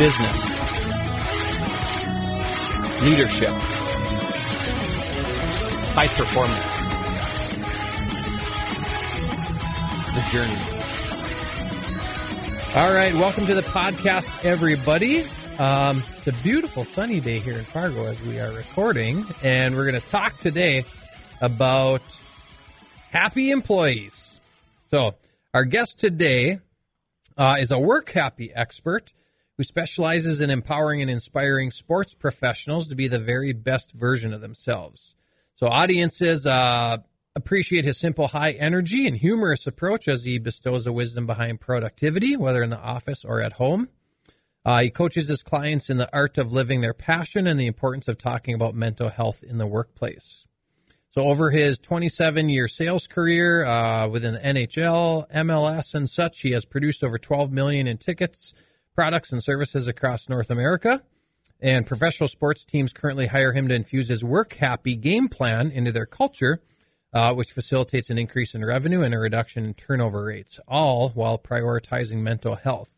business, leadership, high performance, the journey. All right, welcome to the podcast, everybody. Um, it's a beautiful sunny day here in Fargo as we are recording, and we're going to talk today about happy employees. So, our guest today uh, is a work happy expert who specializes in empowering and inspiring sports professionals to be the very best version of themselves. So, audiences uh, appreciate his simple, high energy and humorous approach as he bestows the wisdom behind productivity, whether in the office or at home. Uh, he coaches his clients in the art of living their passion and the importance of talking about mental health in the workplace. So, over his 27 year sales career uh, within the NHL, MLS, and such, he has produced over 12 million in tickets, products, and services across North America. And professional sports teams currently hire him to infuse his work happy game plan into their culture, uh, which facilitates an increase in revenue and a reduction in turnover rates, all while prioritizing mental health.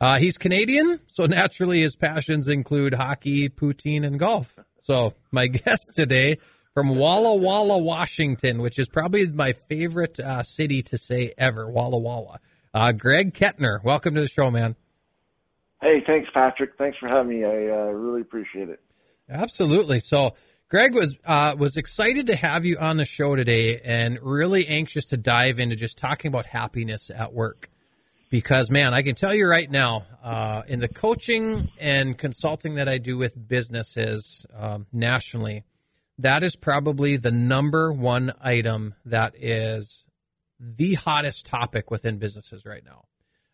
Uh, he's Canadian, so naturally his passions include hockey, poutine, and golf. So my guest today from Walla Walla, Washington, which is probably my favorite uh, city to say ever, Walla Walla. Uh, Greg Kettner, welcome to the show, man. Hey, thanks, Patrick. Thanks for having me. I uh, really appreciate it. Absolutely. So, Greg was uh, was excited to have you on the show today, and really anxious to dive into just talking about happiness at work because man, I can tell you right now, uh, in the coaching and consulting that I do with businesses um, nationally, that is probably the number one item that is the hottest topic within businesses right now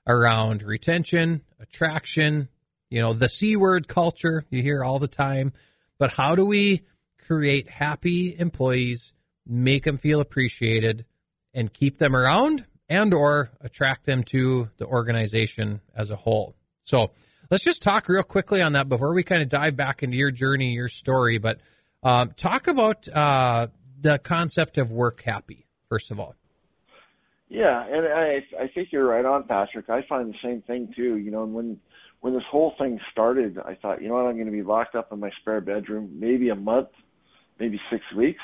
around retention, attraction, you know, the C word culture you hear all the time. But how do we create happy employees, make them feel appreciated, and keep them around and or attract them to the organization as a whole. So let's just talk real quickly on that before we kind of dive back into your journey, your story. But um, talk about uh, the concept of work happy first of all. Yeah, and I I think you're right on, Patrick. I find the same thing too. You know, and when when this whole thing started, I thought, you know what, I'm going to be locked up in my spare bedroom, maybe a month, maybe six weeks.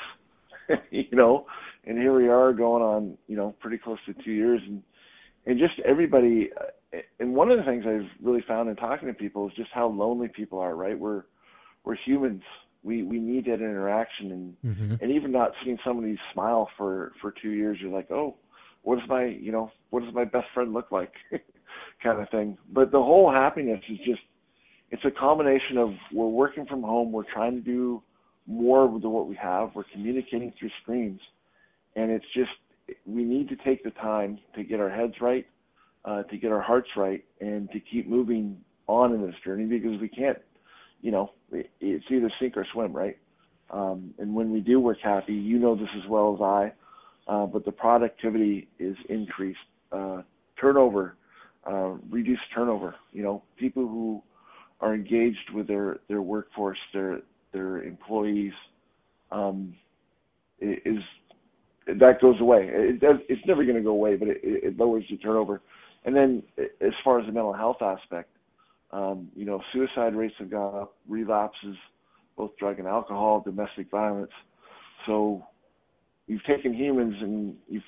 you know, and here we are going on, you know, pretty close to two years, and and just everybody. Uh, and one of the things I've really found in talking to people is just how lonely people are. Right, we're we're humans. We we need that interaction, and mm-hmm. and even not seeing somebody smile for for two years, you're like, oh, what does my you know what does my best friend look like, kind of thing. But the whole happiness is just it's a combination of we're working from home, we're trying to do more with what we have, we're communicating through screens and it's just we need to take the time to get our heads right, uh, to get our hearts right, and to keep moving on in this journey because we can't, you know, it's either sink or swim, right? Um, and when we do work happy, you know this as well as I, but the productivity is increased. Uh, turnover, uh, reduced turnover. You know, people who are engaged with their their workforce, their their employees, um, is that goes away. It does, it's never going to go away, but it, it lowers your turnover. And then as far as the mental health aspect, um, you know, suicide rates have gone up, relapses, both drug and alcohol, domestic violence. So you've taken humans and you've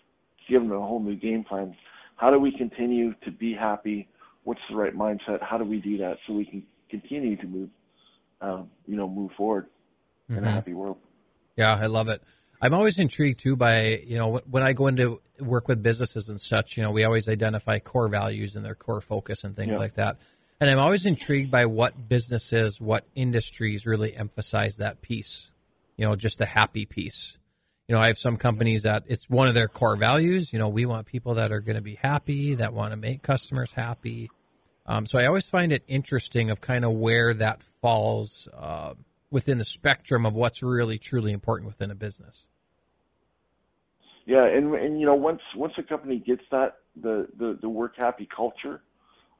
given them a whole new game plan. How do we continue to be happy? What's the right mindset? How do we do that so we can continue to move, um, you know, move forward mm-hmm. in a mm-hmm. happy world? Yeah, I love it. I'm always intrigued too by you know when I go into work with businesses and such. You know, we always identify core values and their core focus and things yeah. like that. And I'm always intrigued by what businesses, what industries really emphasize that piece. You know, just the happy piece. You know, I have some companies that it's one of their core values. You know, we want people that are going to be happy, that want to make customers happy. Um, so I always find it interesting of kind of where that falls. Uh, within the spectrum of what's really truly important within a business. Yeah, and and you know once once a company gets that the the, the work happy culture,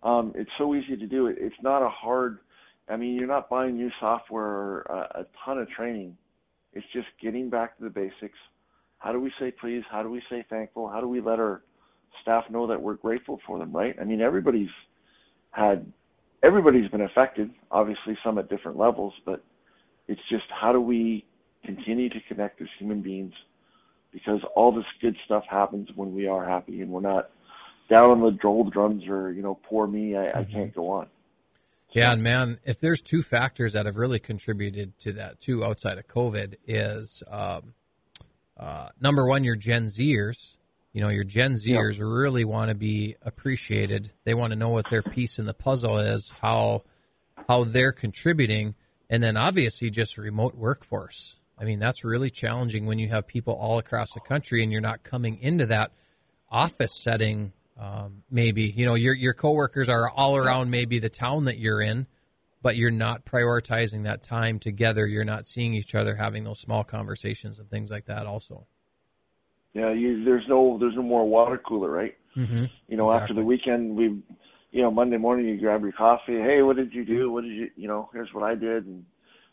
um, it's so easy to do it. It's not a hard. I mean, you're not buying new software or a, a ton of training. It's just getting back to the basics. How do we say please? How do we say thankful? How do we let our staff know that we're grateful for them? Right? I mean, everybody's had everybody's been affected, obviously some at different levels, but it's just how do we continue to connect as human beings because all this good stuff happens when we are happy and we're not down on the droll drums or you know poor me I, mm-hmm. I can't go on yeah and man if there's two factors that have really contributed to that too outside of covid is um, uh, number one your gen zers you know your gen zers yep. really want to be appreciated they want to know what their piece in the puzzle is how how they're contributing and then obviously just remote workforce I mean, that's really challenging when you have people all across the country and you're not coming into that office setting. Um, maybe you know your your coworkers are all around maybe the town that you're in, but you're not prioritizing that time together. You're not seeing each other, having those small conversations and things like that. Also, yeah, you, there's no there's no more water cooler, right? Mm-hmm. You know, exactly. after the weekend, we, you know, Monday morning you grab your coffee. Hey, what did you do? What did you, you know? Here's what I did. And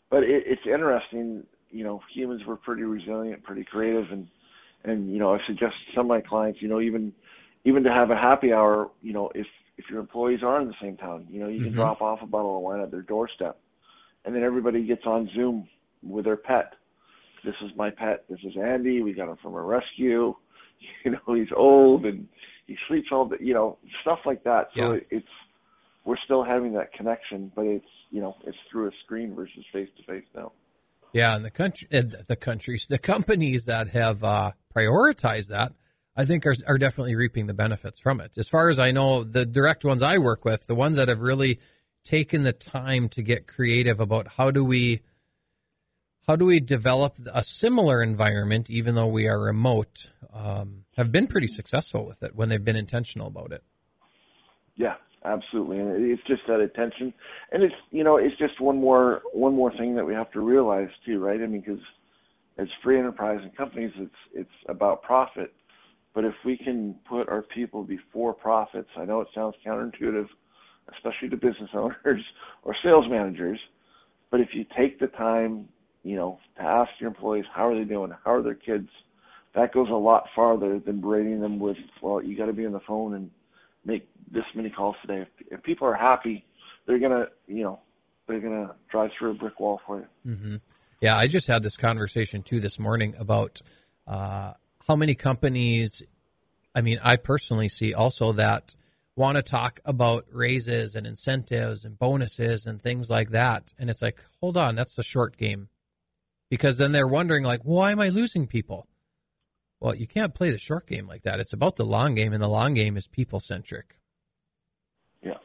but it, it's interesting you know, humans were pretty resilient, pretty creative, and and you know, I suggest some of my clients, you know, even even to have a happy hour, you know, if if your employees are in the same town, you know, you can mm-hmm. drop off a bottle of wine at their doorstep, and then everybody gets on Zoom with their pet. This is my pet. This is Andy. We got him from a rescue. You know, he's old and he sleeps all the, you know, stuff like that. So yeah. it's we're still having that connection, but it's you know, it's through a screen versus face to face now. Yeah, and the country, the countries, the companies that have uh, prioritized that, I think are are definitely reaping the benefits from it. As far as I know, the direct ones I work with, the ones that have really taken the time to get creative about how do we how do we develop a similar environment, even though we are remote, um, have been pretty successful with it when they've been intentional about it. Yeah, absolutely. And it's just that attention, and it's you know it's just one more one more thing that we have to realize too, right? I mean, because as free enterprise and companies, it's it's about profit, but if we can put our people before profits, I know it sounds counterintuitive, especially to business owners or sales managers, but if you take the time, you know, to ask your employees how are they doing, how are their kids, that goes a lot farther than berating them with, well, you got to be on the phone and make this many calls today. If, if people are happy, they're gonna, you know, they're gonna drive through a brick wall for you. Mm-hmm. Yeah, I just had this conversation too this morning about uh, how many companies. I mean, I personally see also that want to talk about raises and incentives and bonuses and things like that, and it's like, hold on, that's the short game, because then they're wondering like, why am I losing people? Well, you can't play the short game like that. It's about the long game, and the long game is people centric. Yeah.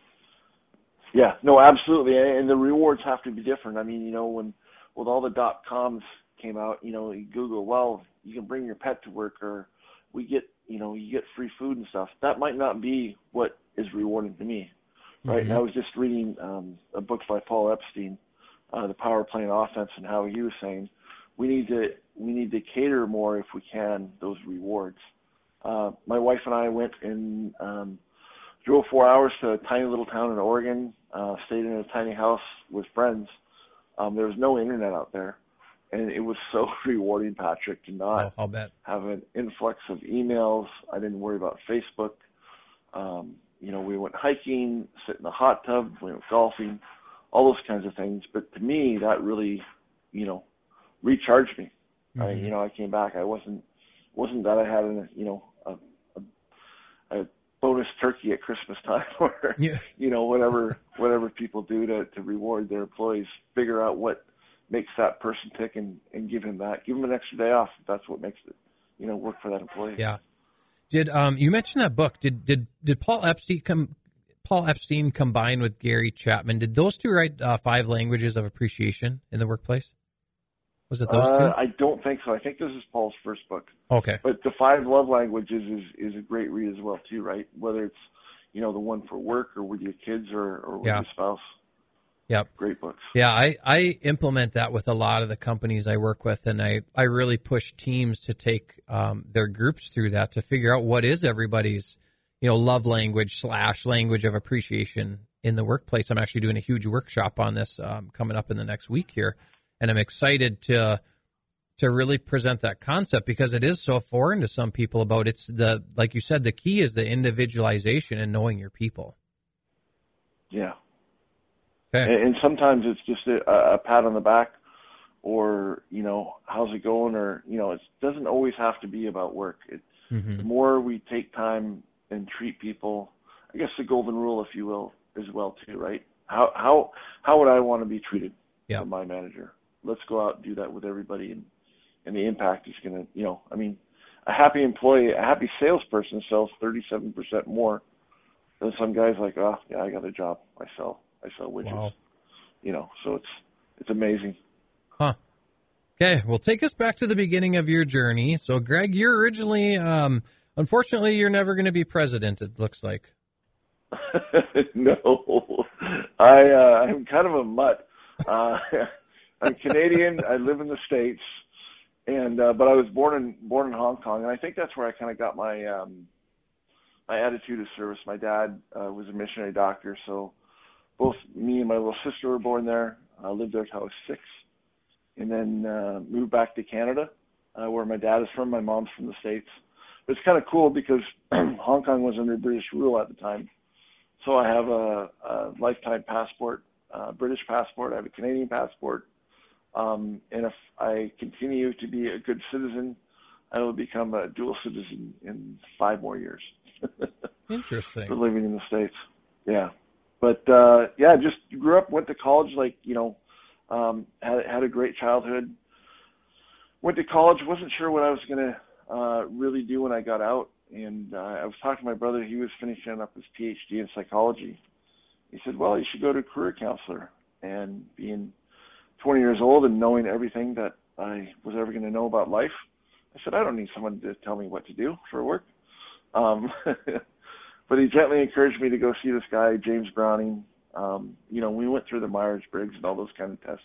Yeah, no, absolutely. And the rewards have to be different. I mean, you know, when with all the dot coms came out, you know, you Google, well, you can bring your pet to work or we get, you know, you get free food and stuff. That might not be what is rewarding to me. Right. Mm-hmm. And I was just reading um, a book by Paul Epstein, uh, The Power of Playing Offense, and how he was saying we need to we need to cater more if we can those rewards. Uh, my wife and I went and um, drove four hours to a tiny little town in Oregon. Uh, stayed in a tiny house with friends. Um, there was no internet out there, and it was so rewarding, Patrick, to not oh, have an influx of emails. I didn't worry about Facebook. Um, you know, we went hiking, sit in the hot tub, we went golfing, all those kinds of things. But to me, that really, you know, recharged me. Mm-hmm. I, you know, I came back. I wasn't wasn't that I had a you know a, a, a bonus turkey at Christmas time or yeah. you know whatever whatever people do to to reward their employees. Figure out what makes that person tick and and give him that. Give him an extra day off. If that's what makes it you know work for that employee. Yeah. Did um you mentioned that book? Did did did Paul Epstein come? Paul Epstein combine with Gary Chapman. Did those two write uh, five languages of appreciation in the workplace? Was it those uh, two? I don't think so. I think this is Paul's first book. Okay. But the five love languages is is a great read as well too, right? Whether it's you know the one for work or with your kids or or with yeah. your spouse. Yep. Great books. Yeah, I, I implement that with a lot of the companies I work with, and I, I really push teams to take um, their groups through that to figure out what is everybody's, you know, love language slash language of appreciation in the workplace. I'm actually doing a huge workshop on this um, coming up in the next week here and I'm excited to to really present that concept because it is so foreign to some people about it's the like you said the key is the individualization and knowing your people yeah Okay. And, and sometimes it's just a, a pat on the back or, you know, how's it going? Or, you know, it doesn't always have to be about work. It, mm-hmm. The more we take time and treat people, I guess the golden rule, if you will, as well too, right? How, how, how would I want to be treated yeah. by my manager? Let's go out and do that with everybody. And, and the impact is going to, you know, I mean, a happy employee, a happy salesperson sells 37% more than some guys like, oh, yeah, I got a job. I sell, I sell widgets. Wow. You know, so it's, it's amazing. Huh. Okay. Well, take us back to the beginning of your journey. So, Greg, you're originally, um, unfortunately, you're never going to be president, it looks like. no, I, uh, I'm kind of a mutt. Uh, I'm Canadian. I live in the States and uh, but I was born in born in Hong Kong, and I think that's where I kind of got my um, my attitude of service. My dad uh, was a missionary doctor, so both me and my little sister were born there. I lived there till I was six, and then uh, moved back to Canada, uh, where my dad is from. My mom's from the states. But it's kind of cool because Hong Kong was under British rule at the time, so I have a, a lifetime passport, uh, British passport. I have a Canadian passport um, and if I continue to be a good citizen, I will become a dual citizen in five more years. Interesting. For living in the States. Yeah. But, uh, yeah, just grew up, went to college, like, you know, um, had, had a great childhood. Went to college, wasn't sure what I was going to, uh, really do when I got out. And, uh, I was talking to my brother, he was finishing up his PhD in psychology. He said, well, you should go to a career counselor and being 20 years old and knowing everything that I was ever going to know about life, I said, I don't need someone to tell me what to do for work. Um, but he gently encouraged me to go see this guy, James Browning. Um, you know, we went through the Myers Briggs and all those kind of tests.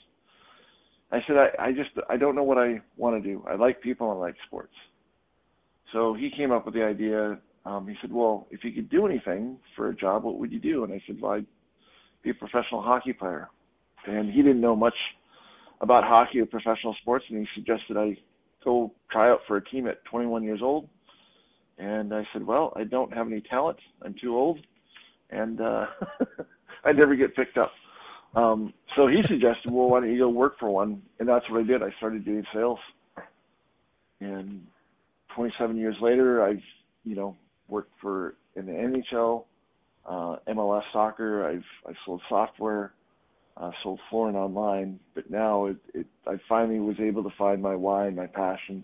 I said, I, I just, I don't know what I want to do. I like people and I like sports. So he came up with the idea. Um, he said, well, if you could do anything for a job, what would you do? And I said, well, I'd be a professional hockey player. And he didn't know much about hockey or professional sports, and he suggested I go try out for a team at 21 years old. And I said, well, I don't have any talent. I'm too old, and uh, I never get picked up. Um, so he suggested, well, why don't you go work for one? And that's what I did. I started doing sales. And 27 years later, I've, you know, worked for in the NHL, uh, MLS soccer. I've, I've sold software uh, sold flooring online, but now it, it, I finally was able to find my why and my passion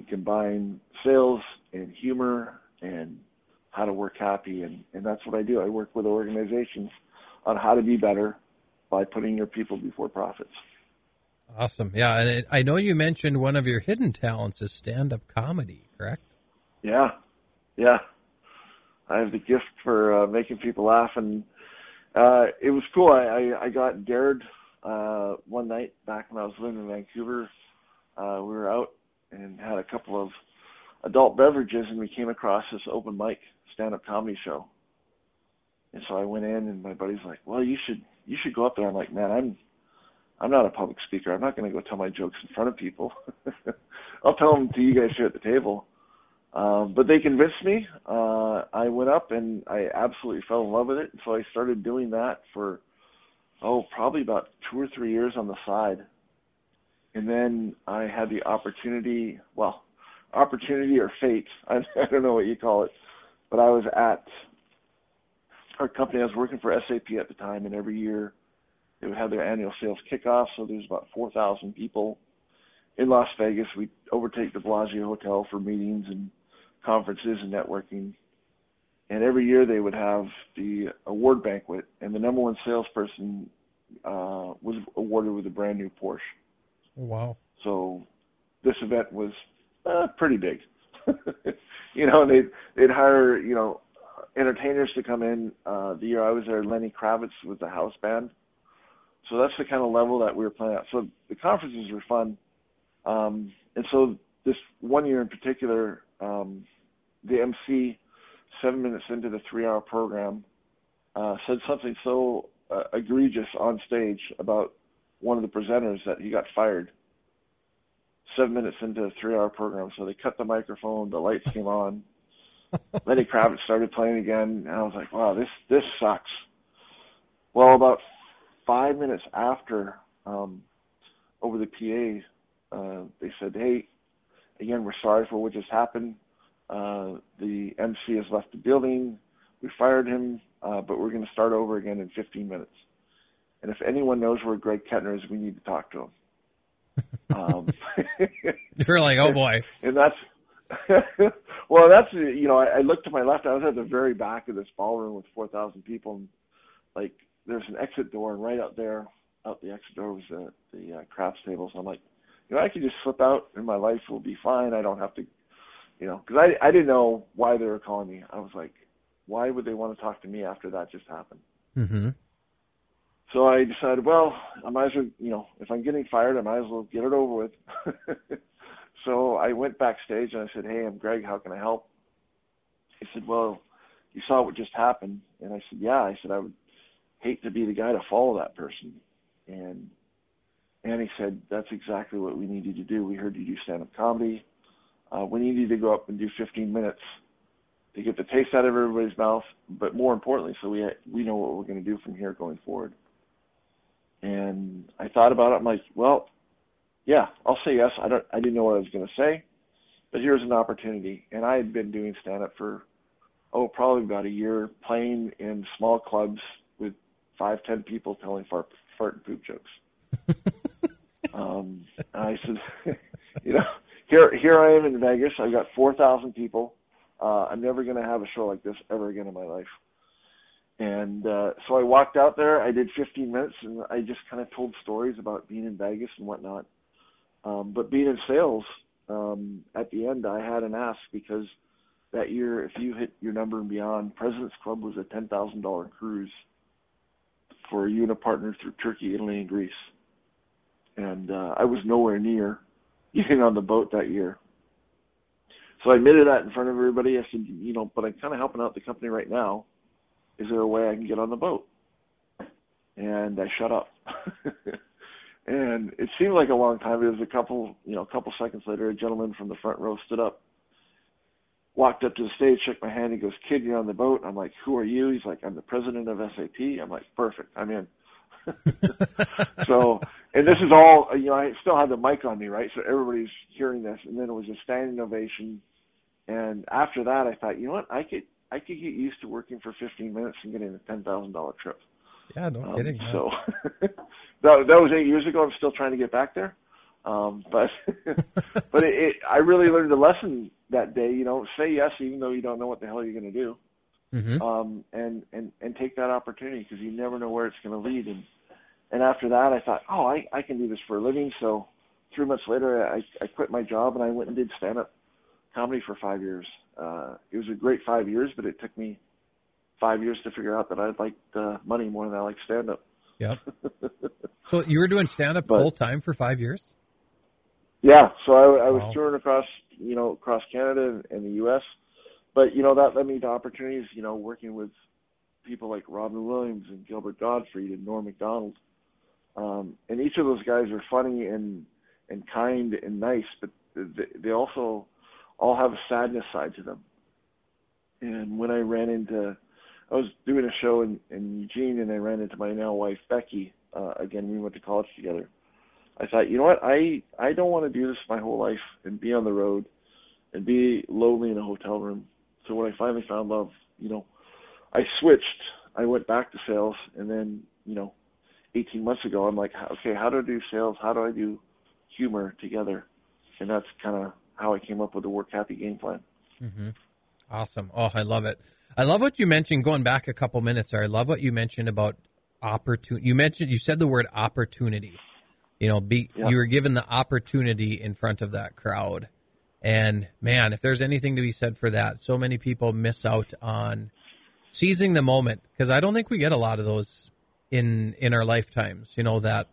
and combine sales and humor and how to work happy. And, and that's what I do. I work with organizations on how to be better by putting your people before profits. Awesome. Yeah. And it, I know you mentioned one of your hidden talents is stand up comedy, correct? Yeah. Yeah. I have the gift for uh, making people laugh and uh, it was cool. I, I, I got dared uh, one night back when I was living in Vancouver. Uh, we were out and had a couple of adult beverages, and we came across this open mic stand-up comedy show. And so I went in, and my buddy's like, "Well, you should you should go up there." I'm like, "Man, I'm I'm not a public speaker. I'm not going to go tell my jokes in front of people. I'll tell them to you guys here at the table." Um, but they convinced me. Uh, I went up and I absolutely fell in love with it. And so I started doing that for, oh, probably about two or three years on the side. And then I had the opportunity, well, opportunity or fate, I, I don't know what you call it, but I was at our company. I was working for SAP at the time, and every year they would have their annual sales kickoff. So there's about 4,000 people in Las Vegas. We overtake the Bellagio Hotel for meetings and conferences and networking. And every year they would have the award banquet, and the number one salesperson uh, was awarded with a brand new Porsche. Wow! So this event was uh, pretty big. you know, and they'd they'd hire you know entertainers to come in. Uh, the year I was there, Lenny Kravitz was the house band. So that's the kind of level that we were playing at. So the conferences were fun. Um, and so this one year in particular, um, the MC, seven minutes into the three-hour program, uh, said something so uh, egregious on stage about one of the presenters that he got fired. Seven minutes into a three-hour program, so they cut the microphone, the lights came on. Lenny Kravitz started playing again, and I was like, "Wow, this this sucks." Well, about five minutes after, um, over the PA, uh, they said, "Hey, again, we're sorry for what just happened. Uh, the MC has left the building. We fired him, uh, but we're going to start over again in 15 minutes. And if anyone knows where Greg Kettner is, we need to talk to him." um, You're like, "Oh boy!" And that's well, that's you know, I, I looked to my left. I was at the very back of this ballroom with 4,000 people, and like there's an exit door, and right out there, out the exit door was the the uh, craps table. So I'm like, you know, I could just slip out, and my life will be fine. I don't have to, you know, because I I didn't know why they were calling me. I was like, why would they want to talk to me after that just happened? Mm-hmm. So I decided, well, I might as well, you know, if I'm getting fired, I might as well get it over with. so I went backstage and I said, hey, I'm Greg. How can I help? He said, well, you saw what just happened. And I said, yeah. I said, I would hate to be the guy to follow that person. And and he said, that's exactly what we need you to do. We heard you do stand-up comedy. Uh, we need you to go up and do 15 minutes to get the taste out of everybody's mouth, but more importantly, so we we know what we're going to do from here going forward. And I thought about it. I'm like, well, yeah, I'll say yes. I don't. I didn't know what I was going to say, but here's an opportunity. And I had been doing stand-up for oh, probably about a year, playing in small clubs with five, ten people telling fart, fart and poop jokes. um, I said, you know, here here I am in Vegas. I've got four thousand people. Uh, I'm never going to have a show like this ever again in my life. And uh, so I walked out there. I did 15 minutes, and I just kind of told stories about being in Vegas and whatnot. Um, but being in sales, um, at the end, I had an ask because that year, if you hit your number and beyond, President's Club was a $10,000 cruise for you and a partner through Turkey, Italy, and Greece. And uh, I was nowhere near getting on the boat that year. So I admitted that in front of everybody. I said, you know, but I'm kind of helping out the company right now. Is there a way I can get on the boat? And I shut up. and it seemed like a long time. It was a couple, you know, a couple seconds later, a gentleman from the front row stood up, walked up to the stage, shook my hand. He goes, "Kid, you're on the boat." I'm like, "Who are you?" He's like, "I'm the president of SAP." I'm like, "Perfect, I'm in." so, and this is all, you know, I still had the mic on me, right? So everybody's hearing this, and then it was a standing ovation. And after that, I thought, you know what, I could, I could get used to working for 15 minutes and getting a ten thousand dollar trip. Yeah, no um, kidding. So that that was eight years ago. I'm still trying to get back there. Um, but but it, it, I really learned a lesson that day. You know, say yes even though you don't know what the hell you're going to do, mm-hmm. um, and and and take that opportunity because you never know where it's going to lead. And and after that, I thought, oh, I I can do this for a living. So three months later, I I quit my job and I went and did stand up comedy for five years. Uh, it was a great five years, but it took me five years to figure out that I liked uh, money more than I liked stand up. Yep. so you were doing stand up full time for five years? Yeah. So I, I was wow. touring across, you know, across Canada and, and the U.S. But you know that led me to opportunities. You know, working with people like Robin Williams and Gilbert Gottfried and Norm Macdonald. Um, and each of those guys are funny and and kind and nice, but they, they also all have a sadness side to them. And when I ran into I was doing a show in, in Eugene and I ran into my now wife Becky. Uh, again, we went to college together. I thought, you know what, I I don't want to do this my whole life and be on the road and be lonely in a hotel room. So when I finally found love, you know, I switched. I went back to sales, and then you know, 18 months ago, I'm like, okay, how do I do sales? How do I do humor together? And that's kind of how I came up with the work happy game plan. Mm-hmm. Awesome. Oh, I love it. I love what you mentioned going back a couple minutes there. I love what you mentioned about opportunity. You mentioned, you said the word opportunity. You know, be, you were given the opportunity in front of that crowd. And man, if there's anything to be said for that, so many people miss out on seizing the moment because I don't think we get a lot of those in in our lifetimes. You know that.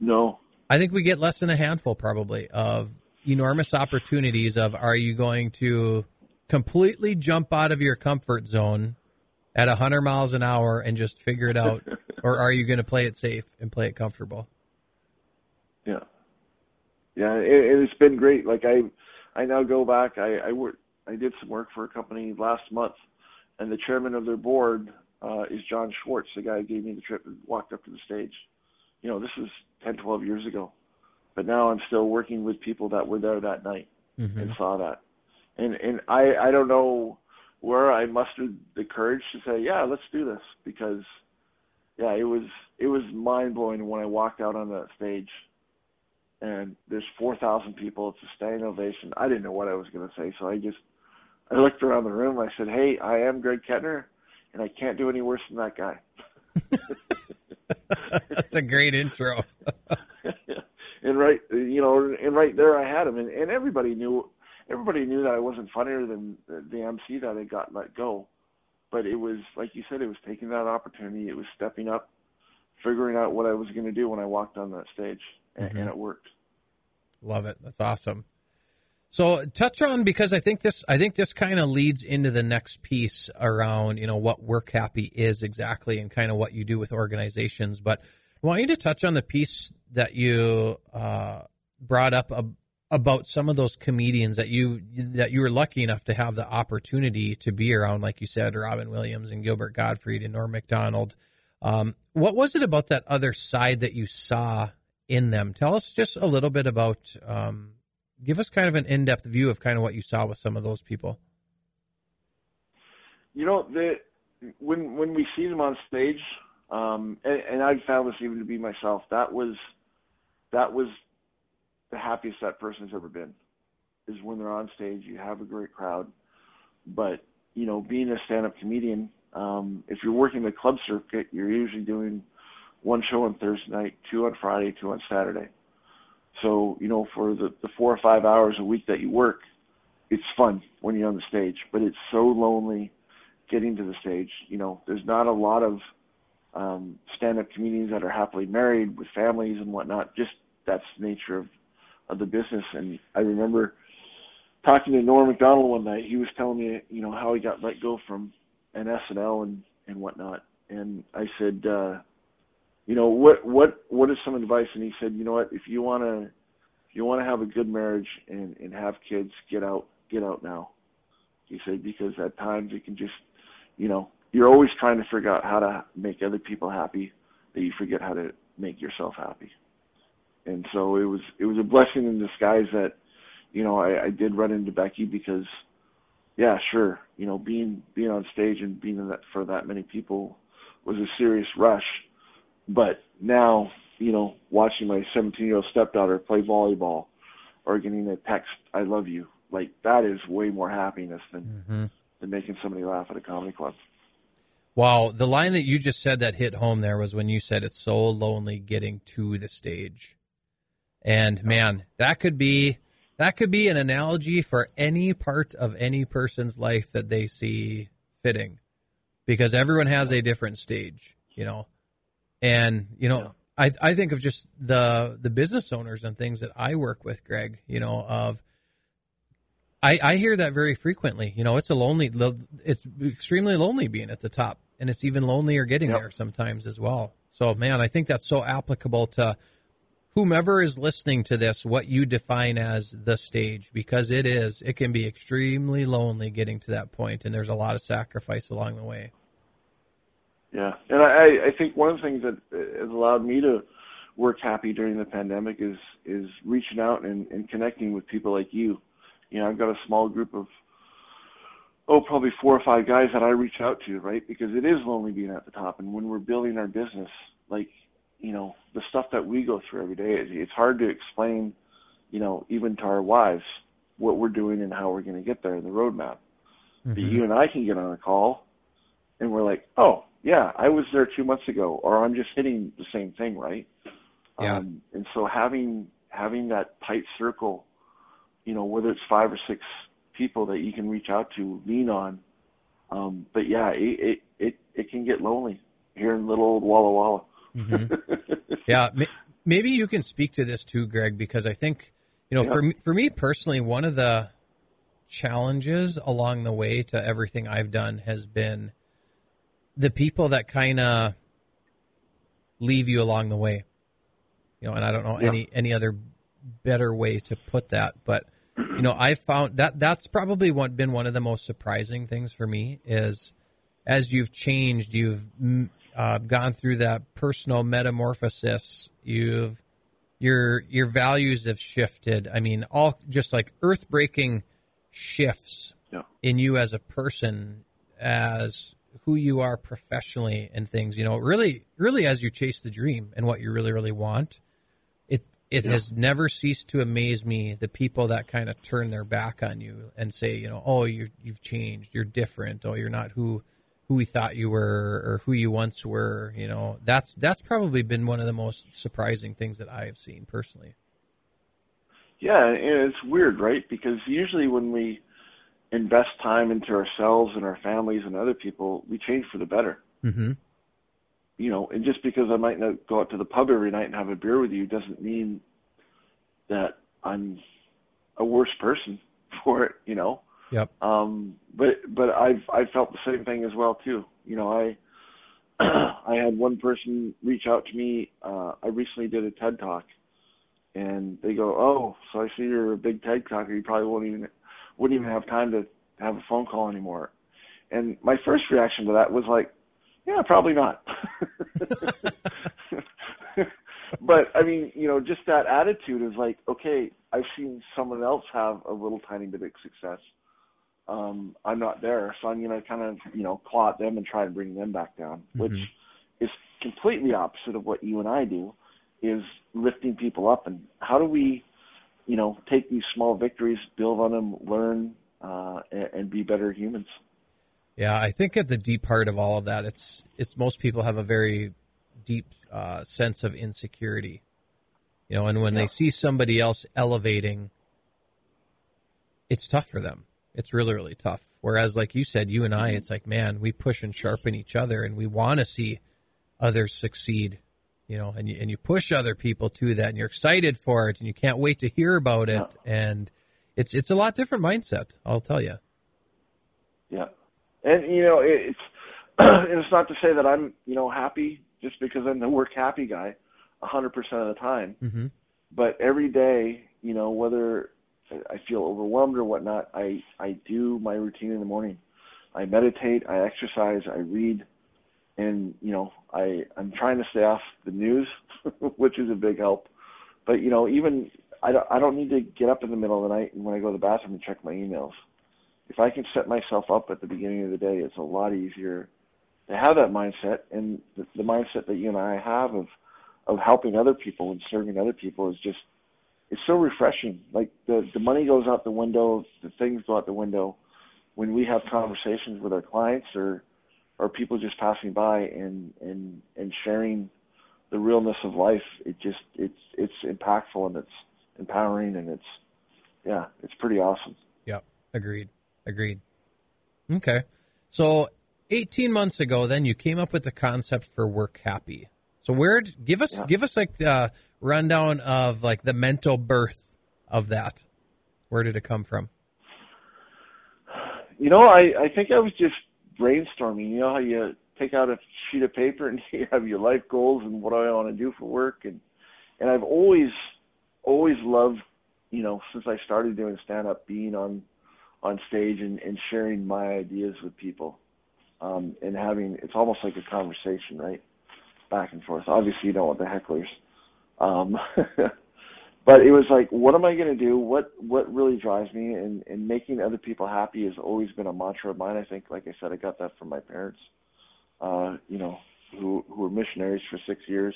No. I think we get less than a handful probably of enormous opportunities of are you going to completely jump out of your comfort zone at 100 miles an hour and just figure it out? or are you going to play it safe and play it comfortable? Yeah. Yeah, it, it's been great. Like I, I now go back. I I, work, I did some work for a company last month, and the chairman of their board uh, is John Schwartz, the guy who gave me the trip and walked up to the stage. you know, this is 10, 12 years ago. But now I'm still working with people that were there that night mm-hmm. and saw that. And and I I don't know where I mustered the courage to say, yeah, let's do this because yeah, it was it was mind blowing when I walked out on that stage and there's 4,000 people. It's a standing ovation. I didn't know what I was going to say, so I just I looked around the room. I said, "Hey, I am Greg Kettner, and I can't do any worse than that guy." That's a great intro. and right, you know, and right there I had him, and, and everybody knew, everybody knew that I wasn't funnier than the, MC that I got let go. But it was, like you said, it was taking that opportunity. It was stepping up, figuring out what I was going to do when I walked on that stage, and, mm-hmm. and it worked. Love it. That's awesome. So touch on because I think this I think this kind of leads into the next piece around you know what work happy is exactly and kind of what you do with organizations. But I want you to touch on the piece that you uh, brought up ab- about some of those comedians that you that you were lucky enough to have the opportunity to be around, like you said, Robin Williams and Gilbert Gottfried and Norm Macdonald. Um, what was it about that other side that you saw in them? Tell us just a little bit about um, give us kind of an in-depth view of kind of what you saw with some of those people. You know, the when when we see them on stage, um, and, and I found this even to be myself. That was that was the happiest that person's ever been. Is when they're on stage, you have a great crowd, but you know, being a stand-up comedian, um, if you're working the club circuit, you're usually doing one show on Thursday night, two on Friday, two on Saturday. So, you know, for the, the four or five hours a week that you work, it's fun when you're on the stage, but it's so lonely getting to the stage. You know, there's not a lot of um, stand-up comedians that are happily married with families and whatnot. Just that's the nature of of the business. And I remember talking to Norm Macdonald one night. He was telling me, you know, how he got let go from an SNL and and whatnot. And I said, uh, you know what what what is some advice and he said you know what if you want to if you want to have a good marriage and and have kids get out get out now he said because at times it can just you know you're always trying to figure out how to make other people happy that you forget how to make yourself happy and so it was it was a blessing in disguise that you know I, I did run into Becky because yeah sure you know being being on stage and being in that for that many people was a serious rush but now, you know, watching my 17 year old stepdaughter play volleyball or getting a text, I love you, like that is way more happiness than, mm-hmm. than making somebody laugh at a comedy club. Wow. The line that you just said that hit home there was when you said it's so lonely getting to the stage. And man, that could be that could be an analogy for any part of any person's life that they see fitting because everyone has a different stage, you know. And you know, yeah. I I think of just the the business owners and things that I work with, Greg. You know, of I I hear that very frequently. You know, it's a lonely, it's extremely lonely being at the top, and it's even lonelier getting yep. there sometimes as well. So, man, I think that's so applicable to whomever is listening to this, what you define as the stage, because it is, it can be extremely lonely getting to that point, and there's a lot of sacrifice along the way. Yeah, and I, I think one of the things that has allowed me to work happy during the pandemic is is reaching out and, and connecting with people like you. You know, I've got a small group of oh probably four or five guys that I reach out to, right? Because it is lonely being at the top, and when we're building our business, like you know the stuff that we go through every day, it's hard to explain, you know, even to our wives what we're doing and how we're going to get there, in the roadmap. Mm-hmm. But you and I can get on a call, and we're like, oh, yeah, I was there two months ago, or I'm just hitting the same thing, right? Yeah. Um, and so having having that tight circle, you know, whether it's five or six people that you can reach out to, lean on. Um, but yeah, it, it it it can get lonely here in little old Walla Walla. Mm-hmm. yeah, maybe you can speak to this too, Greg, because I think you know, yeah. for me, for me personally, one of the challenges along the way to everything I've done has been the people that kind of leave you along the way. You know, and I don't know yeah. any any other better way to put that, but you know, I found that that's probably been one of the most surprising things for me is as you've changed, you've uh, gone through that personal metamorphosis. You've your your values have shifted. I mean, all just like earth breaking shifts Yeah. in you as a person, as who you are professionally and things. You know, really, really, as you chase the dream and what you really, really want. It it has never ceased to amaze me the people that kind of turn their back on you and say, you know, oh, you you've changed, you're different, oh, you're not who who we thought you were or who you once were. You know, that's that's probably been one of the most surprising things that I have seen personally. Yeah, and it's weird, right? Because usually when we invest time into ourselves and our families and other people, we change for the better. Mm-hmm. You know, and just because I might not go out to the pub every night and have a beer with you doesn't mean that I'm a worse person for it. You know. Yep. Um, but but I've I've felt the same thing as well too. You know, I I had one person reach out to me. Uh, I recently did a TED talk, and they go, "Oh, so I see you're a big TED talker. You probably won't even wouldn't even have time to have a phone call anymore." And my first reaction to that was like, "Yeah, probably not." but I mean, you know, just that attitude is like, okay, I've seen someone else have a little tiny bit of success. Um, I'm not there, so I'm gonna kind of, you know, claw at them and try to bring them back down, which Mhm. is completely opposite of what you and I do, is lifting people up. And how do we, you know, take these small victories, build on them, learn, uh, and, and be better humans? Yeah, I think at the deep heart of all of that, it's it's most people have a very deep uh, sense of insecurity, you know, and when Yeah. they see somebody else elevating, it's tough for them. It's really really tough. Whereas, like you said, you and I, it's like, man, we push and sharpen each other, and we want to see others succeed, you know, and you, and you push other people to that, and you're excited for it, and you can't wait to hear about it, Yeah. and it's it's a lot different mindset. I'll tell you. Yeah, and you know, it's and it's not to say that I'm, you know, happy just because I'm the work happy guy, a hundred percent of the time. hmm But every day, you know, whether I feel overwhelmed or whatnot, I I do my routine in the morning. I meditate, I exercise, I read, and you know, I I'm trying to stay off the news, which is a big help. But you know, even I don't I don't need to get up in the middle of the night and when I go to the bathroom and check my emails. If I can set myself up at the beginning of the day, it's a lot easier to have that mindset and the, the mindset that you and I have of of helping other people and serving other people is just it's so refreshing. Like the the money goes out the window, the things go out the window when we have conversations with our clients or or people just passing by and and and sharing the realness of life. It just it's it's impactful and it's empowering and it's yeah, it's pretty awesome. Yep. Agreed. Agreed. Okay. So 18 months ago, then you came up with the concept for Work Happy. So where give us Yeah. give us like the rundown of like the mental birth of that. Where did it come from? You know, I I think I was just brainstorming. You know how you take out a sheet of paper and you have your life goals and what do I want to do for work and and I've always always loved, you know, since I started doing stand up being on on stage and, and sharing my ideas with people. Um and having it's almost like a conversation, right? Back and forth. Obviously you don't want the hecklers. Um but it was like, what am I going to do? What what really drives me? And and making other people happy has always been a mantra of mine. I think, like I said, I got that from my parents. Uh, you know, who who were missionaries for six years.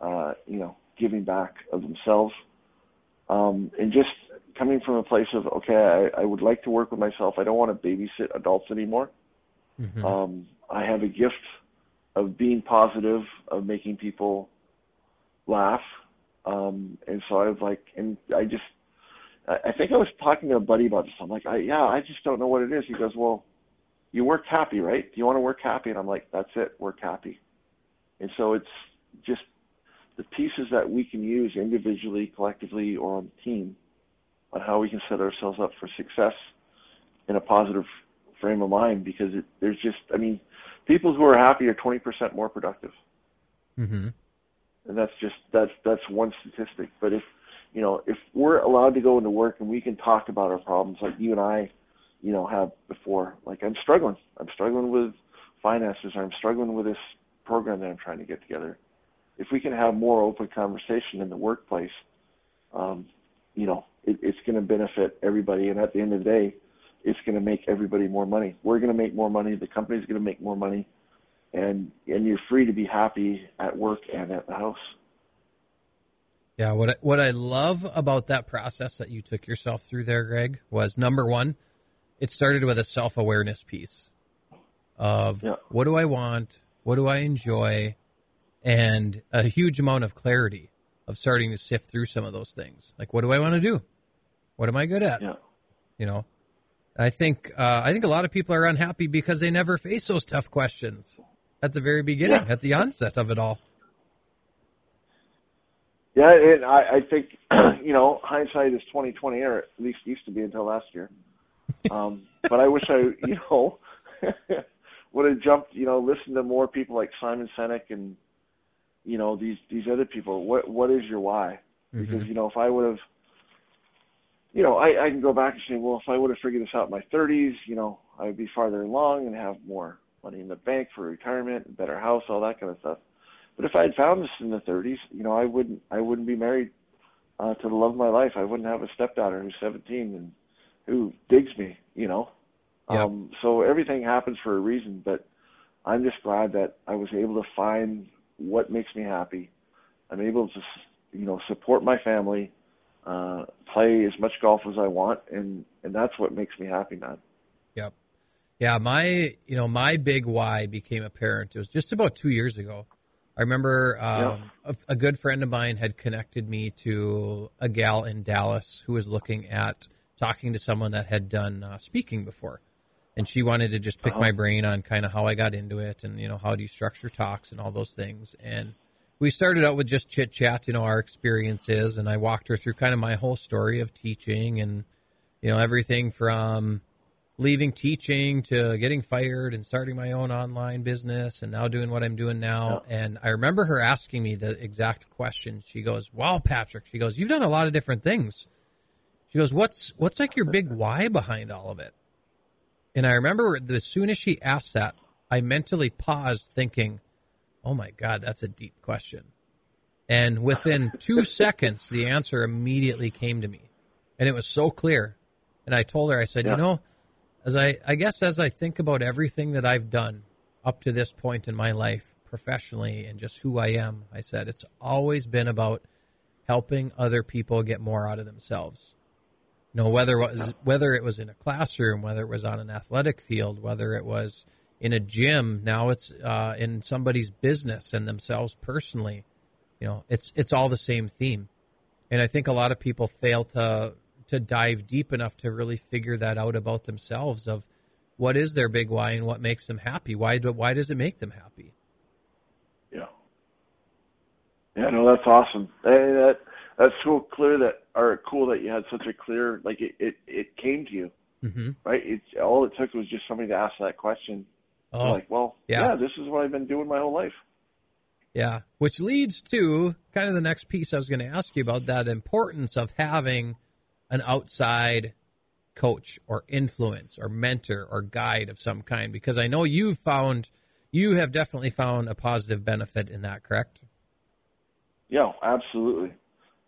Uh, you know, giving back of themselves, um, and just coming from a place of okay, I, I would like to work with myself. I don't want to babysit adults anymore. Mhm. Um, I have a gift of being positive, of making people laugh. Um, and so I was like, and I just, I I think I was talking to a buddy about this. I'm like, I, yeah, I just don't know what it is. He goes, well, you work happy, right? Do you want to work happy? And I'm like, that's it, work happy. And so it's just the pieces that we can use individually, collectively, or on the team on how we can set ourselves up for success in a positive frame of mind because it, there's just, I mean, people who are happy are 20% more productive. Mhm. And that's just, that's, that's one statistic. But if, you know, if we're allowed to go into work and we can talk about our problems like you and I, you know, have before, like I'm struggling. I'm struggling with finances. I'm struggling with this program that I'm trying to get together. If we can have more open conversation in the workplace, um, you know, it, it's going to benefit everybody. And at the end of the day, it's going to make everybody more money. We're going to make more money. The company's going to make more money, and and you're free to be happy at work and at the house. Yeah, what I, what I love about that process that you took yourself through there, Greg, was number one, it started with a self awareness piece of yeah. what do I want, what do I enjoy, and a huge amount of clarity of starting to sift through some of those things. Like, what do I want to do? What am I good at? Yeah. You know, I think uh, I think a lot of people are unhappy because they never face those tough questions at the very beginning, yeah. at the onset of it all. Yeah, and I, I think you know hindsight is twenty twenty, or at least used to be until last year. Um, but I wish I, you know, would have jumped, you know, listened to more people like Simon Sinek and you know these these other people. What what is your why? Mm-hmm. Because you know if I would have, you know, I I can go back and say, well, if I would have figured this out in my 30s, you know, I would be farther along and have more money in the bank for retirement, better house, all that kind of stuff. But if I had found this in the 30s, you know, I wouldn't I wouldn't be married uh, to the love of my life. I wouldn't have a stepdaughter who's 17 and who digs me. You know, yep. um, so everything happens for a reason. But I'm just glad that I was able to find what makes me happy. I'm able to, you know, support my family, uh, play as much golf as I want, and and that's what makes me happy, man. Yep. Yeah, my you know my big why became apparent. It was just about two years ago. I remember um, yeah. a, a, good friend of mine had connected me to a gal in Dallas who was looking at talking to someone that had done uh, speaking before, and she wanted to just pick uh-huh. my brain on kind of how I got into it and you know how do you structure talks and all those things. And we started out with just chit chat, you know, our experiences, and I walked her through kind of my whole story of teaching and you know everything from leaving teaching to getting fired and starting my own online business and now doing what I'm doing now. Yeah. And I remember her asking me the exact question. She goes, "Wow, Patrick," she goes, "You've done a lot of different things." She goes, "What's what's like your big why behind all of it?" And I remember as soon as she asked that, I mentally paused, thinking, "Oh my God, that's a deep question." And within two seconds, the answer immediately came to me, and it was so clear. And I told her, I said, yeah. "You know." as I, I guess as I think about everything that I've done up to this point in my life professionally and just who I am, I said it's always been about helping other people get more out of themselves. You know, whether it was whether it was in a classroom, whether it was on an athletic field, whether it was in a gym, now it's uh, in somebody's business and themselves personally. You know, it's it's all the same theme, and I think a lot of people fail to to dive deep enough to really figure that out about themselves of what is their big why and what makes them happy. Why do, why does it make them happy? Yeah. Yeah, no, that's awesome. And that that's so clear that or cool that you had such a clear like it it, it came to you. Mm-hmm. Right? It's all it took was just somebody to ask that question. Oh, like, well, yeah. yeah, this is what I've been doing my whole life. Yeah, which leads to kind of the next piece I was going to ask you about that importance of having an outside coach or influence or mentor or guide of some kind? Because I know you've found, you have definitely found a positive benefit in that, correct? Yeah, absolutely.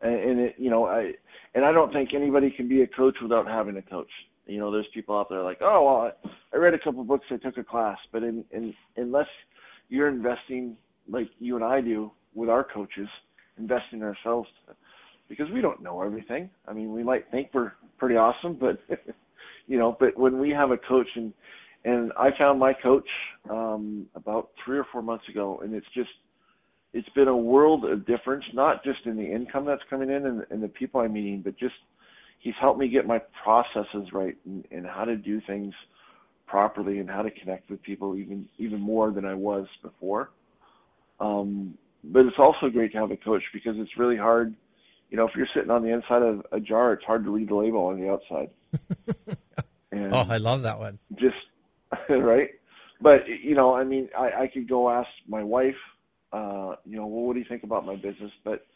And, and it, you know, I, and I don't think anybody can be a coach without having a coach. You know, there's people out there like, oh, well, I, read a couple books, I took a class, but in, in, unless you're investing like you and I do with our coaches, investing in ourselves because we don't know everything. I mean, we might think we're pretty awesome, but you know, but when we have a coach and and I found my coach um about 3 or 4 months ago and it's just it's been a world of difference, not just in the income that's coming in and, and the people I'm meeting, but just he's helped me get my processes right and, and how to do things properly and how to connect with people even even more than I was before. Um, but it's also great to have a coach because it's really hard you know, if you're sitting on the inside of a jar, it's hard to read the label on the outside. oh, I love that one. Just right, but you know, I mean, I, I could go ask my wife, uh, you know, well, what do you think about my business? But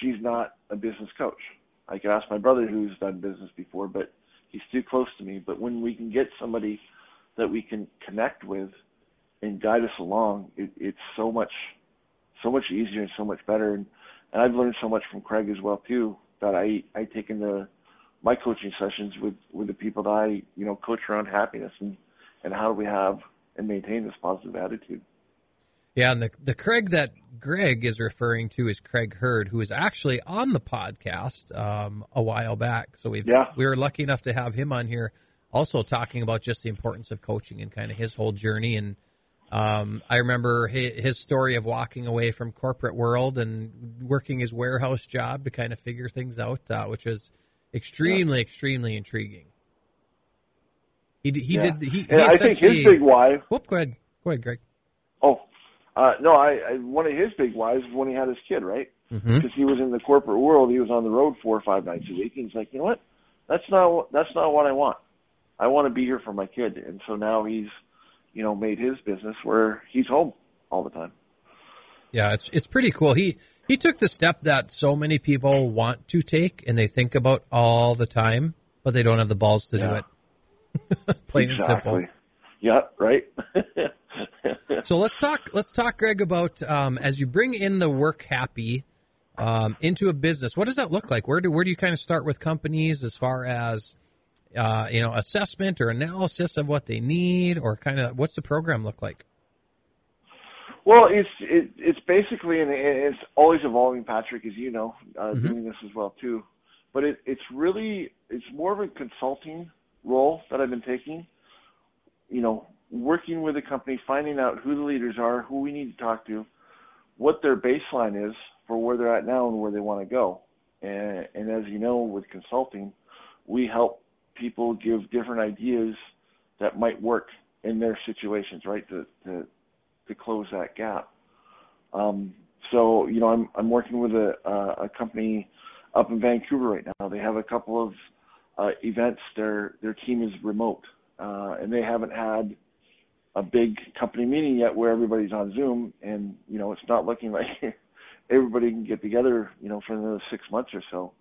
she's not a business coach. I could ask my brother, who's done business before, but he's too close to me. But when we can get somebody that we can connect with, and guide us along, it, it's so much so much easier and so much better. And, and I've learned so much from Craig as well too that I I take into my coaching sessions with with the people that I you know coach around happiness and and how do we have and maintain this positive attitude. Yeah, and the the Craig that Greg is referring to is Craig Hurd, who was actually on the podcast um, a while back. So we yeah. we were lucky enough to have him on here, also talking about just the importance of coaching and kind of his whole journey. And um, I remember his, his, story of walking away from corporate world and working his warehouse job to kind of figure things out, uh, which was extremely yeah. extremely intriguing. He he yeah. did he. he I think his big why. Whoop, go ahead, go ahead, Greg. Uh, no, I, I one of his big whys was when he had his kid, right? Because mm-hmm. he was in the corporate world, he was on the road four or five nights a week. And he's like, you know what? That's not that's not what I want. I want to be here for my kid. And so now he's, you know, made his business where he's home all the time. Yeah, it's it's pretty cool. He he took the step that so many people want to take and they think about all the time, but they don't have the balls to yeah. do it. Plain exactly. and simple. Yeah, right. so let's talk. Let's talk, Greg, about um, as you bring in the work happy um, into a business. What does that look like? Where do where do you kind of start with companies as far as uh, you know assessment or analysis of what they need, or kind of what's the program look like? Well, it's it, it's basically and it's always evolving, Patrick, as you know, uh, mm-hmm. doing this as well too. But it, it's really it's more of a consulting role that I've been taking. You know, working with a company, finding out who the leaders are, who we need to talk to, what their baseline is for where they're at now and where they want to go. And, and as you know, with consulting, we help people give different ideas that might work in their situations, right? To to, to close that gap. Um, so you know, I'm I'm working with a a company up in Vancouver right now. They have a couple of uh, events. Their their team is remote, uh, and they haven't had a big company meeting yet where everybody's on Zoom, and you know it's not looking like everybody can get together, you know, for another six months or so.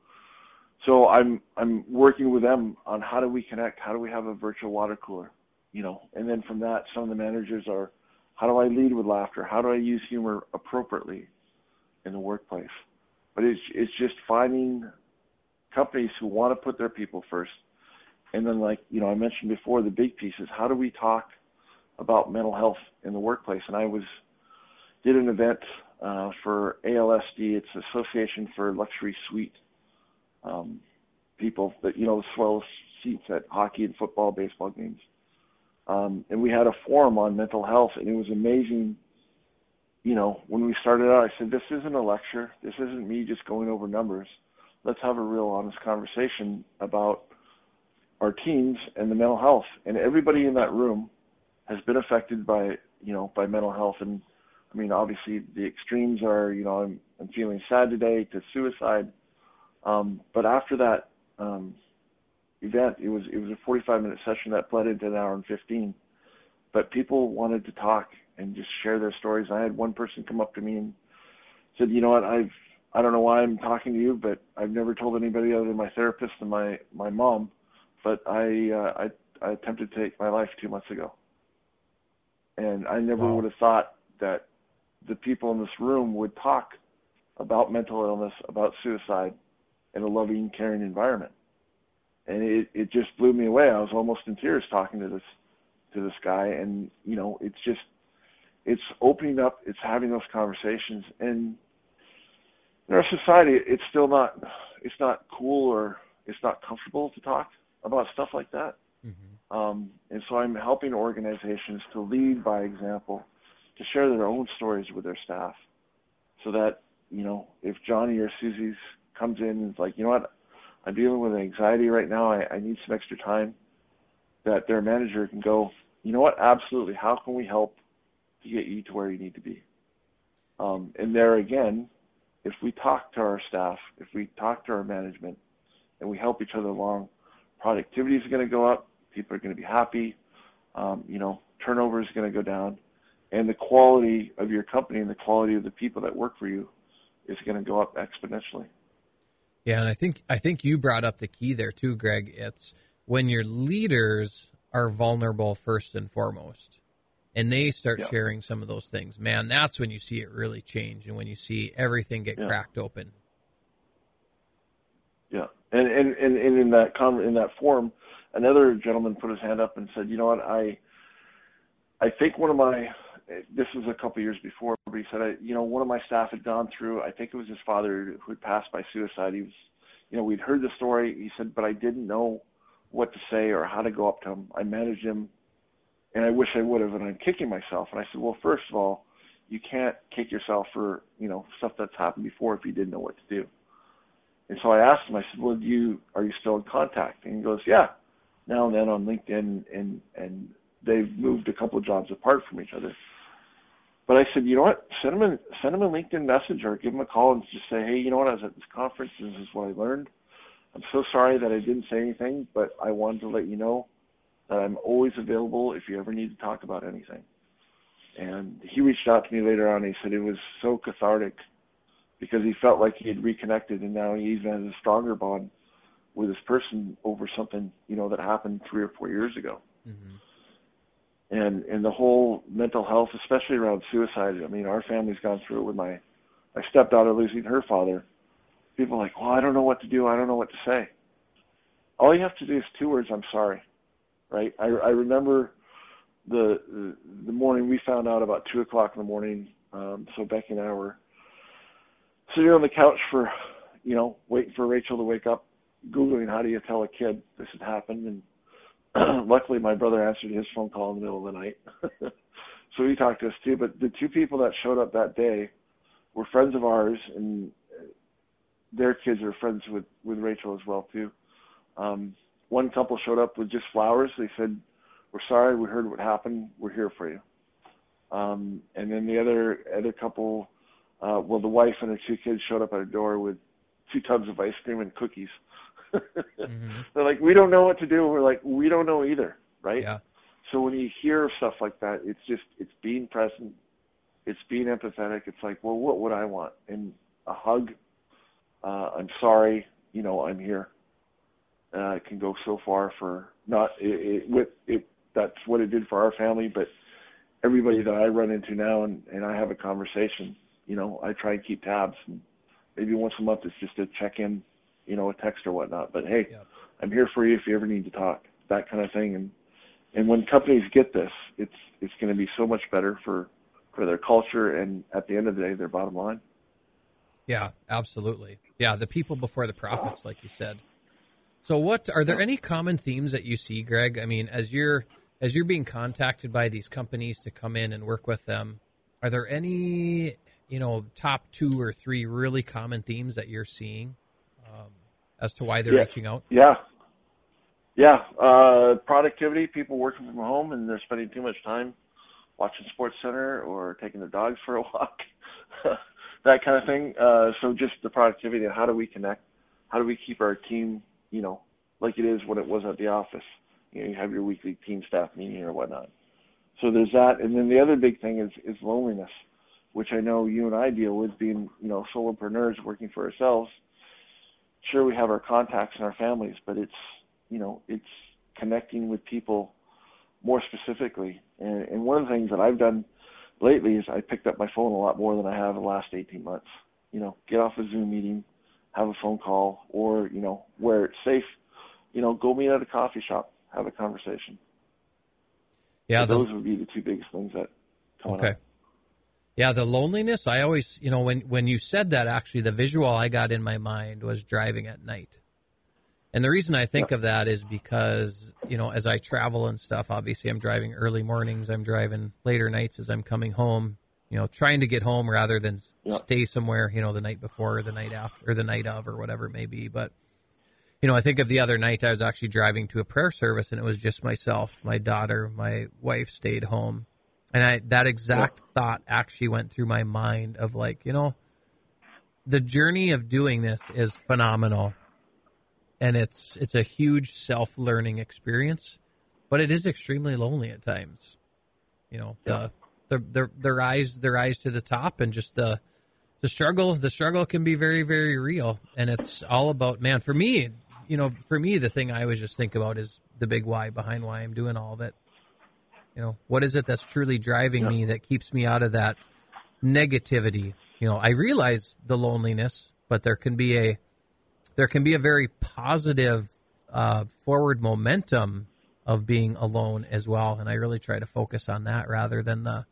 So I'm I'm working with them on how do we connect, how do we have a virtual water cooler, you know, and then from that, some of the managers are, how do I lead with laughter, how do I use humor appropriately in the workplace, but it's it's just finding companies who want to put their people first, and then like you know I mentioned before, the big piece is how do we talk about mental health in the workplace. And I was did an event uh, for ALSD. It's Association for Luxury Suite um, people that you know the swell seats at hockey and football, baseball games. Um, and we had a forum on mental health, and it was amazing. You know, when we started out, I said, "This isn't a lecture. This isn't me just going over numbers. Let's have a real honest conversation about our teams and the mental health." And everybody in that room has been affected by you know by mental health. And I mean obviously the extremes are you know I'm I'm feeling sad today to suicide. Um, but after that um, event it was it was a 45 minute session that bled into an hour and 15 but people wanted to talk and just share their stories. I had one person come up to me and said you know what? I've I don't know why I'm talking to you but I've never told anybody other than my therapist and my my mom but I uh, I I attempted to take my life two months ago and I never wow. would have thought that the people in this room would talk about mental illness, about suicide in a loving, caring environment. And it, it just blew me away. I was almost in tears talking to this to this guy and you know, it's just it's opening up, it's having those conversations and in our society it's still not it's not cool or it's not comfortable to talk about stuff like that. Mm-hmm. Um, and so I'm helping organizations to lead by example, to share their own stories with their staff, so that you know if Johnny or Susie's comes in and is like, you know what, I'm dealing with anxiety right now. I, I need some extra time. That their manager can go, you know what, absolutely. How can we help to get you to where you need to be? Um, and there again, if we talk to our staff, if we talk to our management, and we help each other along, productivity is going to go up, people are going to be happy, um, you know, turnover is going to go down, and the quality of your company and the quality of the people that work for you is going to go up exponentially. Yeah, and I think I think you brought up the key there too, Greg. It's when your leaders are vulnerable first and foremost, and they start Yeah. sharing some of those things, man, that's when you see it really change and when you see everything get Yeah. cracked open. And and and, and in that con- in that forum, another gentleman put his hand up and said, "You know what? I I think one of my this was a couple years before, but he said, I, you know, one of my staff had gone through. I think it was his father who had passed by suicide. He was, you know, we'd heard the story. He said, but I didn't know what to say or how to go up to him. I managed him, and I wish I would have. And I'm kicking myself. And I said, well, first of all, you can't kick yourself for you know stuff that's happened before if you didn't know what to do. And so I asked him. I said, well, you are you still in contact? And he goes, yeah, now and then on LinkedIn, and and they've moved a couple of jobs apart from each other. But I said, you know what? Send him a send him a LinkedIn message or give him a call and just say, hey, you know what? I was at this conference. This is what I learned. I'm so sorry that I didn't say anything, but I wanted to let you know that I'm always available if you ever need to talk about anything. And he reached out to me later on. He said it was so cathartic because he felt like he had reconnected, and now he even has a stronger bond with this person over something you know that happened three or four years ago hmm and and the whole mental health, especially around suicide. I mean, our family's gone through it with my my stepdaughter losing her father. People are like, well, I don't know what to do. I don't know what to say. All you have to do is two words. I'm sorry, right? I I remember the the, the morning we found out about two o'clock in the morning. Um, so Becky and I were sitting on the couch for, you know, waiting for Rachel to wake up, googling how do you tell a kid this had happened and luckily my brother answered his phone call in the middle of the night. so he talked to us too. But the two people that showed up that day were friends of ours, and their kids are friends with with Rachel as well too. Um, one couple showed up with just flowers. They said, "We're sorry. We heard what happened. We're here for you." Um, and then the other other couple, uh, well, the wife and her two kids showed up at a door with two tubs of ice cream and cookies. hmm They're like, we don't know what to do. We're like, we don't know either, right? Yeah. So when you hear stuff like that, it's just it's being present, it's being empathetic. It's like, well, what would I want? And a hug. Uh, I'm sorry, you know, I'm here. Uh, it can go so far for not it, it with it. That's what it did for our family, but everybody that I run into now and and I have a conversation. You know, I try and keep tabs. And maybe once a month it's just a check in, you know, a text or whatnot. But hey, Yep. I'm here for you if you ever need to talk. That kind of thing. And and when companies get this, it's it's going to be so much better for for their culture and at the end of the day, their bottom line. Yeah, absolutely. Yeah, the people before the profits, like you said. So, what are there any common themes that you see, Greg? I mean, as you're as you're being contacted by these companies to come in and work with them, are there any you know top two or three really common themes that you're seeing um, as to why they're Yeah. reaching out? Yeah. Yeah. Uh, productivity, people working from home and they're spending too much time watching Sports Center or taking their dogs for a walk, that kind of thing. Uh, so just the productivity and how do we connect? How do we keep our team, you know, like it is when it was at the office? You know, you have your weekly team staff meeting or whatnot. So there's that. And then the other big thing is, is loneliness, which I know you and I deal with being, you know, solopreneurs working for ourselves sure we have our contacts and our families, but it's you know it's connecting with people more specifically. And, and one of the things that I've done lately is I picked up my phone a lot more than I have the last 18 months. You know, get off a Zoom meeting, have a phone call, or you know where it's safe. You know, go meet at a coffee shop, have a conversation. Yeah, So the, those would be the two biggest things that come Okay. up. Yeah, the loneliness. I always, you know, when when you said that, actually, the visual I got in my mind was driving at night. And the reason I think of that is because, you know, as I travel and stuff, obviously I'm driving early mornings, I'm driving later nights as I'm coming home, you know, trying to get home rather than Yeah. stay somewhere, you know, the night before or the night after or the night of or whatever it may be. But, you know, I think of the other night I was actually driving to a prayer service and it was just myself, my daughter, my wife stayed home. And I that exact thought actually went through my mind of like, you know, the journey of doing this is phenomenal. And it's it's a huge self-learning experience, but it is extremely lonely at times. You know, Yeah. the, the their their eyes their eyes to the top and just the the struggle the struggle can be very very real and it's all about man for me you know for me the thing i always just think about is the big why behind why i'm doing all of it You know, what is it that's truly driving Yeah. me that keeps me out of that negativity? You know, I realize the loneliness, but there can be a there can be a very positive uh, forward momentum of being alone as well, and I really try to focus on that rather than the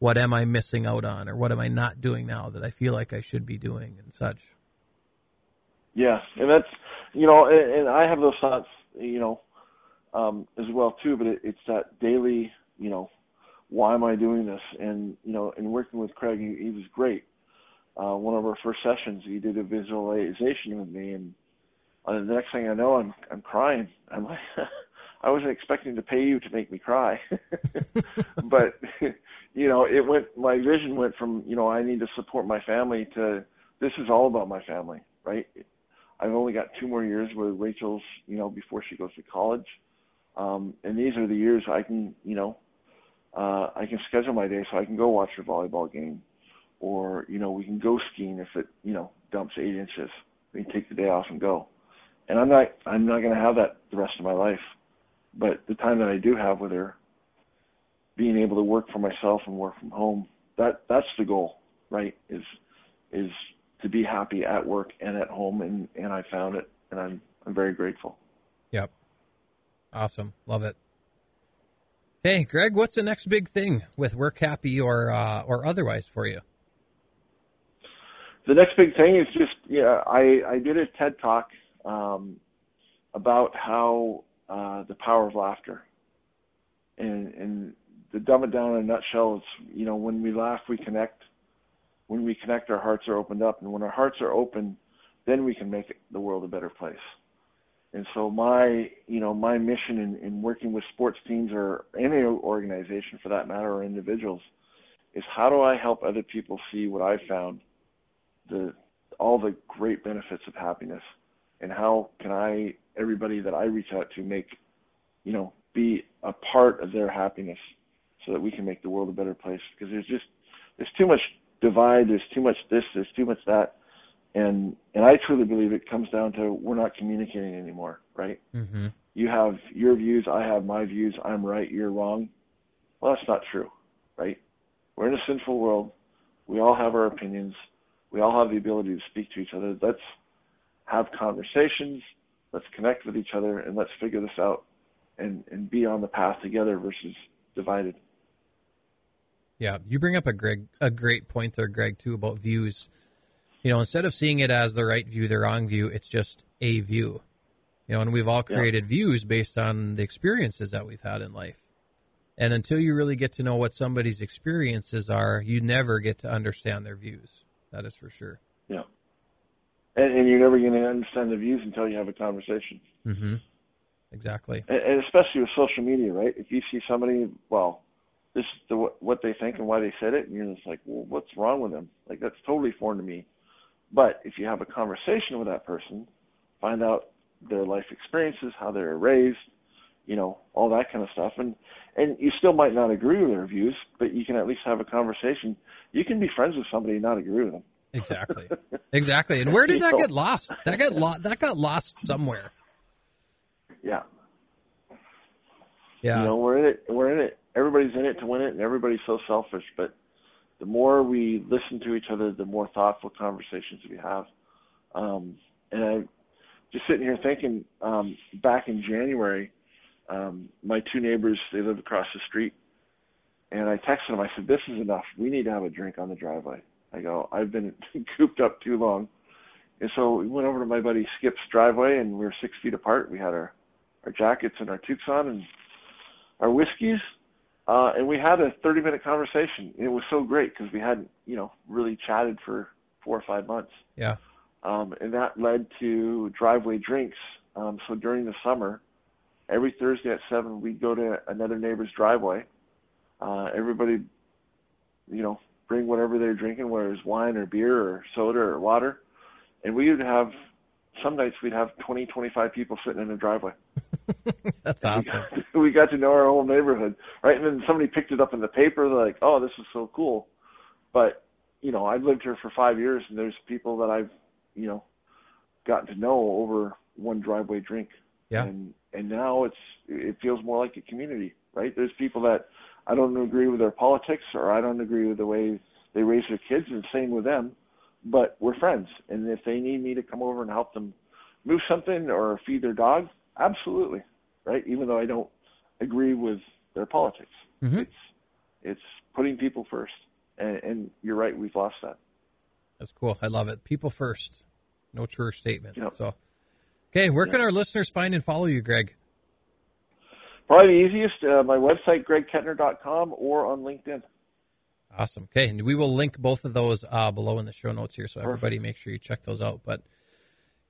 what am I missing out on or what am I not doing now that I feel like I should be doing and such. Yeah, and that's you know, and, and I have those thoughts, you know, um, as well too. But it, it's that daily, you know, why am I doing this? And you know, and working with Craig, he, he was great. Uh, one of our first sessions, he did a visualization with me, and uh, the next thing I know, I'm I'm crying. I'm like, I wasn't expecting to pay you to make me cry, but you know, it went. My vision went from you know I need to support my family to this is all about my family, right? I've only got two more years with Rachel's, you know, before she goes to college, um, and these are the years I can, you know, uh, I can schedule my day so I can go watch a volleyball game, or you know, we can go skiing if it, you know, dumps eight inches. We can take the day off and go. And I'm not, I'm not going to have that the rest of my life. But the time that I do have with her, being able to work for myself and work from home, that that's the goal, right? Is is to be happy at work and at home, and and I found it, and I'm I'm very grateful. Awesome. Love it. Hey, Greg, what's the next big thing with Work Happy or uh, or otherwise for you? The next big thing is just yeah, I I did a TED talk um, about how uh, the power of laughter, and and to dumb it down in a nutshell, it's you know when we laugh we connect, when we connect our hearts are opened up, and when our hearts are open, then we can make the world a better place. And so my, you know, my mission in, in working with sports teams or any organization for that matter or individuals is how do I help other people see what I've found, the all the great benefits of happiness, and how can I everybody that I reach out to make, you know, be a part of their happiness, so that we can make the world a better place. Because there's just there's too much divide, there's too much this, there's too much that and and I truly believe it comes down to we're not communicating anymore, right? Mm-hmm. You have your views, I have my views. I'm right, you're wrong. Well, that's not true, right? We're in a sinful world. We all have our opinions. We all have the ability to speak to each other. Let's have conversations. Let's connect with each other, and let's figure this out, and and be on the path together versus divided. Yeah, you bring up a Greg a great point there, Greg, too about views. You know, instead of seeing it as the right view, the wrong view, it's just a view. You know, and we've all created yeah. views based on the experiences that we've had in life. And until you really get to know what somebody's experiences are, you never get to understand their views. That is for sure. Yeah. And, and you're never going to understand the views until you have a conversation. Mm-hmm. Exactly. And, and especially with social media, right? If you see somebody, well, this is the, what they think and why they said it, and you're just like, well, what's wrong with them? Like that's totally foreign to me. But if you have a conversation with that person, find out their life experiences, how they were raised, you know, all that kind of stuff, and and you still might not agree with their views, but you can at least have a conversation. You can be friends with somebody and not agree with them. Exactly. Exactly. And where did that get lost? That got lost. That got lost somewhere. Yeah. Yeah. You know, we're in it. We're in it. Everybody's in it to win it, and everybody's so selfish. But the more we listen to each other, the more thoughtful conversations we have. Um, and I just sitting here thinking, um, back in January, um, my two neighbors, they live across the street, and I texted them. I said, "This is enough. We need to have a drink on the driveway." I go, "I've been cooped up too long," and so we went over to my buddy Skip's driveway, and we were six feet apart. We had our our jackets and our toques on, and our whiskeys, uh, and we had a 30 minute conversation. It was so great because we hadn't, you know, really chatted for four or five months. Yeah. Um, and that led to driveway drinks. Um, so during the summer, every Thursday at seven, we'd go to another neighbor's driveway. Uh, everybody, you know, bring whatever they're drinking, whether it's wine or beer or soda or water. And we would have, some nights we'd have 20, 25 people sitting in the driveway. That's awesome. We got, we got to know our whole neighborhood, right? And then somebody picked it up in the paper. They're like, "Oh, this is so cool," but you know, I've lived here for five years, and there's people that I've, you know, gotten to know over one driveway drink. Yeah. And and now it's it feels more like a community right? There's people that I don't agree with their politics or I don't agree with the way they raise their kids, and same with them. But we're friends, and if they need me to come over and help them move something or feed their dog, absolutely, right? Even though I don't agree with their politics, mm-hmm. it's it's putting people first, and, and, you're right, we've lost that. That's cool. I love it. People first. No truer statement. Yep. So, okay, where can our listeners find and follow you, Greg? Probably the easiest, uh, my website, gregkettner.com, or on LinkedIn. Awesome. Okay, and we will link both of those uh, below in the show notes here, so everybody make sure you check those out. But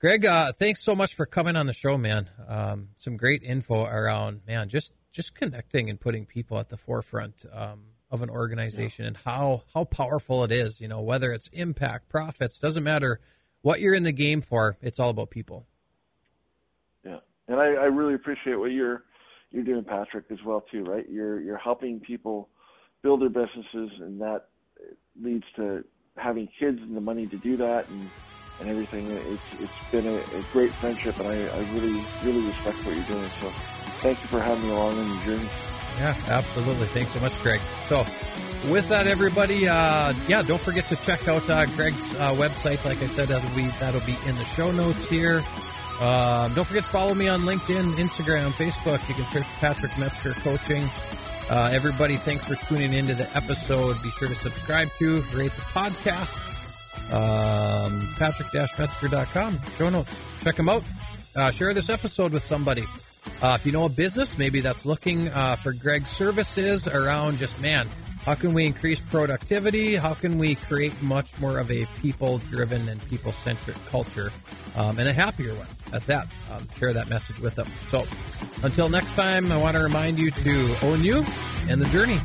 Greg, uh, thanks so much for coming on the show, man. Um, some great info around, man, just just connecting and putting people at the forefront um, of an organization yeah. and how how powerful it is. You know, whether it's impact, profits, doesn't matter what you're in the game for. It's all about people. Yeah, and I, I really appreciate what you're you're doing, Patrick, as well too. Right, you're you're helping people build their businesses, and that leads to having kids and the money to do that, and and everything. It's it's been a, a great friendship, and I, I really really respect what you're doing. So, thank you for having me along on your journey. Yeah, absolutely. Thanks so much, Greg. So, with that, everybody, uh, yeah, don't forget to check out uh, Greg's uh, website. Like I said, that'll be that'll be in the show notes here. Um, don't forget to follow me on LinkedIn, Instagram, Facebook. You can search Patrick Metzger Coaching. Uh, everybody, thanks for tuning into the episode. Be sure to subscribe to, rate the podcast. Um, Patrick-Metzger.com. Show notes. Check them out. Uh, share this episode with somebody. Uh, if you know a business, maybe that's looking uh, for Greg's services around just, man, how can we increase productivity? How can we create much more of a people driven and people centric culture um, and a happier one at that? Um, share that message with them. So until next time, I want to remind you to own you and the journey.